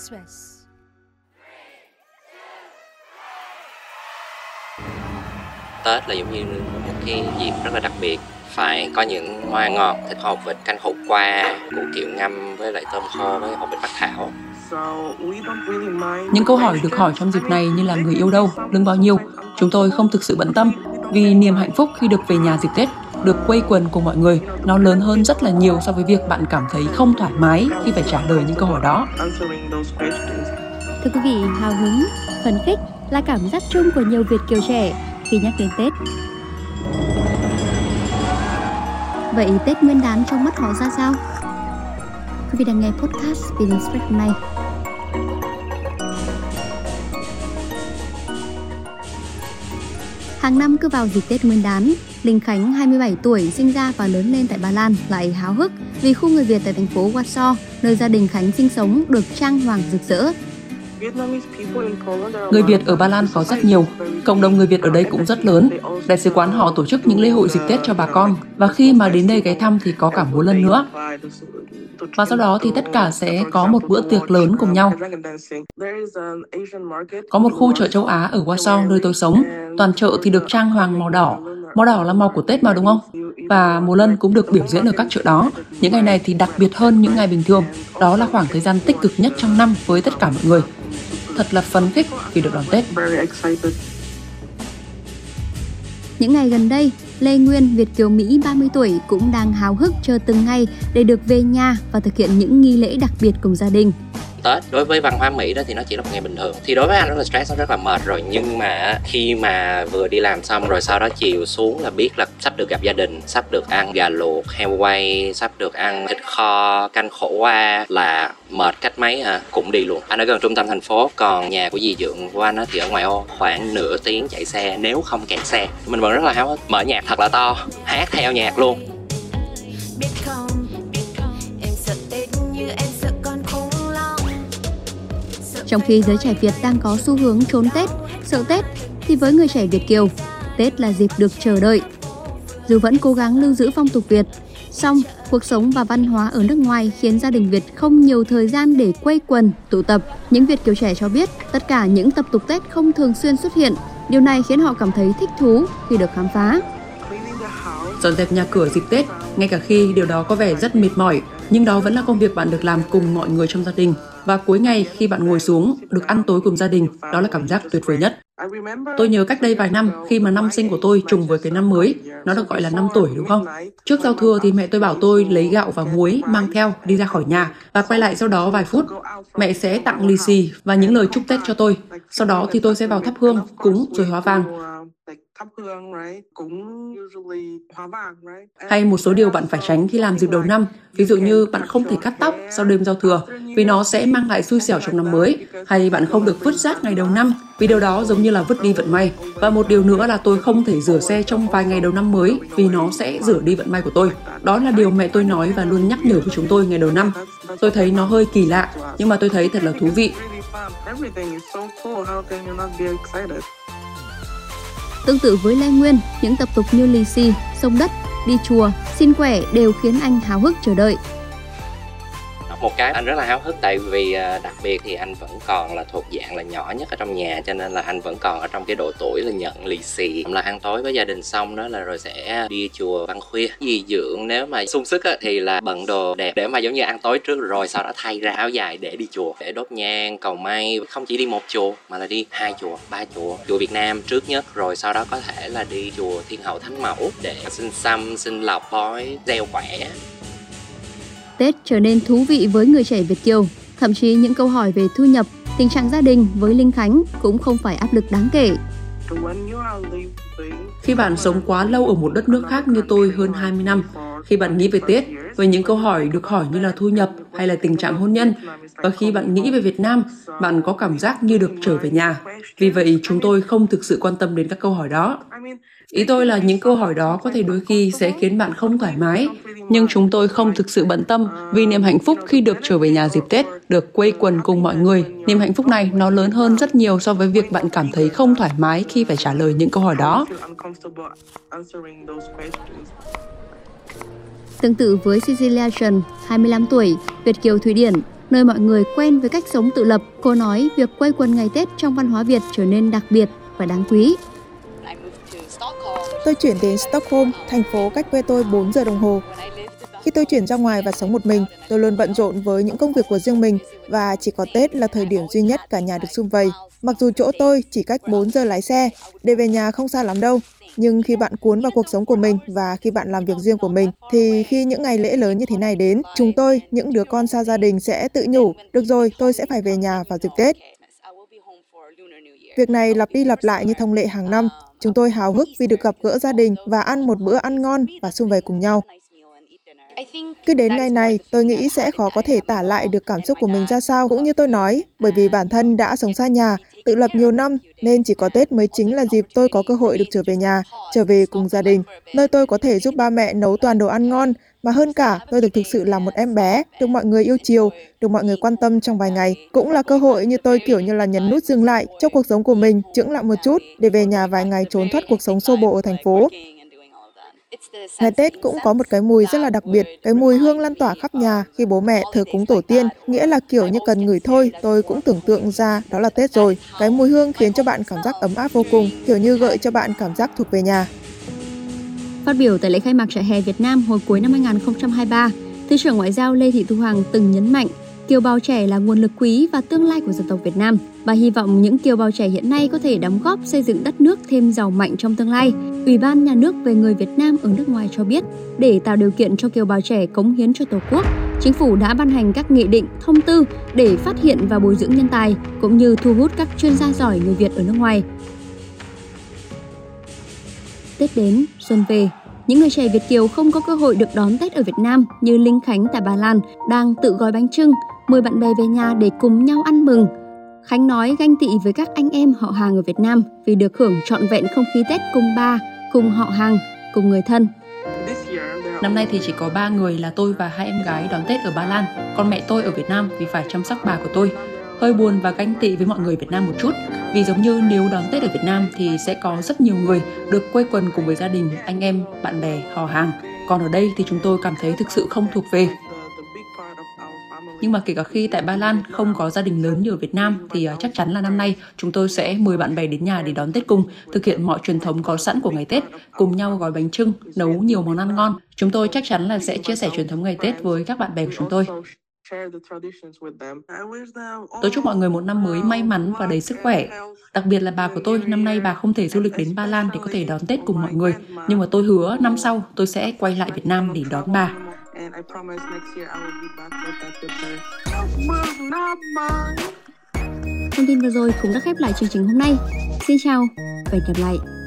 Express. Tết là giống như một cái dịp rất là đặc biệt. Phải có những hoa ngọt thịt hột vịt canh khổ qua củ kiệu ngâm với lại tôm khô với hột vịt bắc thảo. Những câu hỏi được hỏi trong dịp này như là người yêu đâu, lương bao nhiêu, chúng tôi không thực sự bận tâm vì niềm hạnh phúc khi được về nhà dịp Tết, được quây quần cùng mọi người, nó lớn hơn rất là nhiều so với việc bạn cảm thấy không thoải mái khi phải trả lời những câu hỏi đó. Thưa quý vị, hào hứng, phấn khích là cảm giác chung của nhiều Việt kiều trẻ khi nhắc đến Tết. Vậy Tết Nguyên đán trong mắt họ ra sao? Quý vị đang nghe podcast Spin Express hôm nay. Hàng năm cứ vào dịp Tết Nguyên đán, Linh Khánh 27 tuổi sinh ra và lớn lên tại Ba Lan lại háo hức vì khu người Việt tại thành phố Warsaw, nơi gia đình Khánh sinh sống được trang hoàng rực rỡ. Người Việt ở Ba Lan có rất nhiều, cộng đồng người Việt ở đây cũng rất lớn. Đại sứ quán họ tổ chức những lễ hội dịp Tết cho bà con và khi mà đến đây ghé thăm thì có cả múa lân nữa. Và sau đó thì tất cả sẽ có một bữa tiệc lớn cùng nhau. Có một khu chợ châu Á ở Warsaw nơi tôi sống, toàn chợ thì được trang hoàng màu đỏ. Màu đỏ là màu của Tết mà đúng không? Và múa lân cũng được biểu diễn ở các chợ đó. Những ngày này thì đặc biệt hơn những ngày bình thường. Đó là khoảng thời gian tích cực nhất trong năm với tất cả mọi người. Thật là phấn khích vì được đón Tết. Những ngày gần đây, Lê Nguyên, Việt Kiều Mỹ 30 tuổi cũng đang háo hức chờ từng ngày để được về nhà và thực hiện những nghi lễ đặc biệt cùng gia đình. Tết. Đối với văn hóa Mỹ đó thì nó chỉ là một ngày bình thường. Thì đối với anh rất là stress nó rất là mệt rồi. Nhưng mà khi mà vừa đi làm xong rồi sau đó chiều xuống là biết là sắp được gặp gia đình, sắp được ăn gà luộc, heo quay, sắp được ăn thịt kho, canh khổ qua là mệt cách mấy à? Cũng đi luôn. Anh ở gần trung tâm thành phố, còn nhà của dì dượng của anh á thì ở ngoài ô, khoảng nửa tiếng chạy xe nếu không kẹt xe. Mình vẫn rất là háo hức. Mở nhạc thật là to, hát theo nhạc luôn. Biết Trong khi giới trẻ Việt đang có xu hướng trốn Tết, sợ Tết, thì với người trẻ Việt Kiều, Tết là dịp được chờ đợi. Dù vẫn cố gắng lưu giữ phong tục Việt, song cuộc sống và văn hóa ở nước ngoài khiến gia đình Việt không nhiều thời gian để quây quần, tụ tập. Những Việt Kiều trẻ cho biết tất cả những tập tục Tết không thường xuyên xuất hiện. Điều này khiến họ cảm thấy thích thú khi được khám phá. Dọn dẹp nhà cửa dịp Tết, ngay cả khi điều đó có vẻ rất mệt mỏi, nhưng đó vẫn là công việc bạn được làm cùng mọi người trong gia đình. Và cuối ngày khi bạn ngồi xuống, được ăn tối cùng gia đình, đó là cảm giác tuyệt vời nhất. Tôi nhớ cách đây vài năm khi mà năm sinh của tôi trùng với cái năm mới, nó được gọi là năm tuổi đúng không? Trước giao thừa thì mẹ tôi bảo tôi lấy gạo và muối mang theo đi ra khỏi nhà và quay lại sau đó vài phút. Mẹ sẽ tặng lì xì và những lời chúc Tết cho tôi. Sau đó thì tôi sẽ vào thắp hương, cúng rồi hóa vàng. Hay một số điều bạn phải tránh khi làm dịp đầu năm, ví dụ như bạn không thể cắt tóc sau đêm giao thừa vì nó sẽ mang lại xui xẻo trong năm mới, hay bạn không được vứt rác ngày đầu năm vì điều đó giống như là vứt đi vận may. Và một điều nữa là tôi không thể rửa xe trong vài ngày đầu năm mới vì nó sẽ rửa đi vận may của tôi. Đó là điều mẹ tôi nói và luôn nhắc nhở với chúng tôi ngày đầu năm. Tôi thấy nó hơi kỳ lạ, nhưng mà tôi thấy thật là thú vị. Tương tự với Lê Nguyên, những tập tục như lì xì, sông đất, đi chùa, xin khỏe đều khiến anh háo hức chờ đợi một cái anh rất là háo hức tại vì à, đặc biệt thì anh vẫn còn là thuộc dạng là nhỏ nhất ở trong nhà cho nên là anh vẫn còn ở trong cái độ tuổi là nhận lì xì. Là ăn tối với gia đình xong đó là rồi sẽ đi chùa văn khuya. Gì dưỡng nếu mà sung sức á, thì là bận đồ đẹp để mà giống như ăn tối trước rồi sau đó thay ra áo dài để đi chùa để đốt nhang cầu may. Không chỉ đi một chùa mà là đi hai chùa ba chùa. Chùa Việt Nam trước nhất rồi sau đó có thể là đi chùa Thiên Hậu Thánh Mẫu để xin xăm xin lọc bói gieo khỏe Tết trở nên thú vị với người trẻ Việt Kiều. Thậm chí những câu hỏi về thu nhập, tình trạng gia đình với Linh Khánh cũng không phải áp lực đáng kể. Khi bạn sống quá lâu ở một đất nước khác như tôi hơn 20 năm, khi bạn nghĩ về Tết, về những câu hỏi được hỏi như là thu nhập hay là tình trạng hôn nhân, và khi bạn nghĩ về Việt Nam, bạn có cảm giác như được trở về nhà. Vì vậy, chúng tôi không thực sự quan tâm đến các câu hỏi đó. Ý tôi là những câu hỏi đó có thể đôi khi sẽ khiến bạn không thoải mái, nhưng chúng tôi không thực sự bận tâm vì niềm hạnh phúc khi được trở về nhà dịp Tết, được quây quần cùng mọi người. Niềm hạnh phúc này nó lớn hơn rất nhiều so với việc bạn cảm thấy không thoải mái khi phải trả lời những câu hỏi đó. Tương tự với Cecilia Trần, 25 tuổi, Việt Kiều Thụy Điển, nơi mọi người quen với cách sống tự lập. Cô nói việc quây quần ngày Tết trong văn hóa Việt trở nên đặc biệt và đáng quý. Tôi chuyển đến Stockholm, thành phố cách quê tôi 4 giờ đồng hồ. Khi tôi chuyển ra ngoài và sống một mình, tôi luôn bận rộn với những công việc của riêng mình và chỉ có Tết là thời điểm duy nhất cả nhà được sum vầy. Mặc dù chỗ tôi chỉ cách 4 giờ lái xe, để về nhà không xa lắm đâu, nhưng khi bạn cuốn vào cuộc sống của mình và khi bạn làm việc riêng của mình thì khi những ngày lễ lớn như thế này đến, chúng tôi, những đứa con xa gia đình sẽ tự nhủ, được rồi, tôi sẽ phải về nhà vào dịp Tết. Việc này lặp đi lặp lại như thông lệ hàng năm. Chúng tôi hào hức vì được gặp gỡ gia đình và ăn một bữa ăn ngon và sum vầy cùng nhau. Cứ đến ngày này, tôi nghĩ sẽ khó có thể tả lại được cảm xúc của mình ra sao, cũng như tôi nói, bởi vì bản thân đã sống xa nhà, tự lập nhiều năm, nên chỉ có Tết mới chính là dịp tôi có cơ hội được trở về nhà, trở về cùng gia đình, nơi tôi có thể giúp ba mẹ nấu toàn đồ ăn ngon, mà hơn cả, tôi được thực sự là một em bé, được mọi người yêu chiều, được mọi người quan tâm trong vài ngày. Cũng là cơ hội như tôi kiểu như là nhấn nút dừng lại trong cuộc sống của mình, chững lại một chút để về nhà vài ngày trốn thoát cuộc sống xô bộ ở thành phố. Ngày Tết cũng có một cái mùi rất là đặc biệt, cái mùi hương lan tỏa khắp nhà khi bố mẹ thờ cúng tổ tiên, nghĩa là kiểu như cần ngửi thôi, tôi cũng tưởng tượng ra đó là Tết rồi. Cái mùi hương khiến cho bạn cảm giác ấm áp vô cùng, kiểu như gợi cho bạn cảm giác thuộc về nhà. Phát biểu tại lễ khai mạc trại hè Việt Nam hồi cuối năm 2023, Thứ trưởng Ngoại giao Lê Thị Thu Hằng từng nhấn mạnh kiều bào trẻ là nguồn lực quý và tương lai của dân tộc Việt Nam. Bà hy vọng những kiều bào trẻ hiện nay có thể đóng góp xây dựng đất nước thêm giàu mạnh trong tương lai. Ủy ban Nhà nước về người Việt Nam ở nước ngoài cho biết, để tạo điều kiện cho kiều bào trẻ cống hiến cho Tổ quốc, Chính phủ đã ban hành các nghị định, thông tư để phát hiện và bồi dưỡng nhân tài, cũng như thu hút các chuyên gia giỏi người Việt ở nước ngoài. Tết đến, xuân về, những người trẻ Việt Kiều không có cơ hội được đón Tết ở Việt Nam như Linh Khánh tại Bà Lan đang tự gói bánh trưng, mời bạn bè về nhà để cùng nhau ăn mừng. Khánh nói ganh tị với các anh em họ hàng ở Việt Nam vì được hưởng trọn vẹn không khí Tết cùng ba, cùng họ hàng, cùng người thân. Năm nay thì chỉ có ba người là tôi và hai em gái đón Tết ở Ba Lan, còn mẹ tôi ở Việt Nam vì phải chăm sóc bà của tôi. Hơi buồn và ganh tị với mọi người Việt Nam một chút, vì giống như nếu đón Tết ở Việt Nam thì sẽ có rất nhiều người được quây quần cùng với gia đình, anh em, bạn bè, họ hàng. Còn ở đây thì chúng tôi cảm thấy thực sự không thuộc về. Nhưng mà kể cả khi tại Ba Lan không có gia đình lớn như ở Việt Nam thì à, chắc chắn là năm nay chúng tôi sẽ mời bạn bè đến nhà để đón Tết cùng, thực hiện mọi truyền thống có sẵn của ngày Tết, cùng nhau gói bánh trưng, nấu nhiều món ăn ngon. Chúng tôi chắc chắn là sẽ chia sẻ truyền thống ngày Tết với các bạn bè của chúng tôi. Tôi chúc mọi người một năm mới may mắn và đầy sức khỏe. Đặc biệt là bà của tôi, năm nay bà không thể du lịch đến Ba Lan để có thể đón Tết cùng mọi người. Nhưng mà tôi hứa năm sau tôi sẽ quay lại Việt Nam để đón bà. and I promise next year I will be back with that with her. Thông tin vừa rồi cũng đã khép lại chương trình hôm nay. Xin chào và hẹn gặp lại.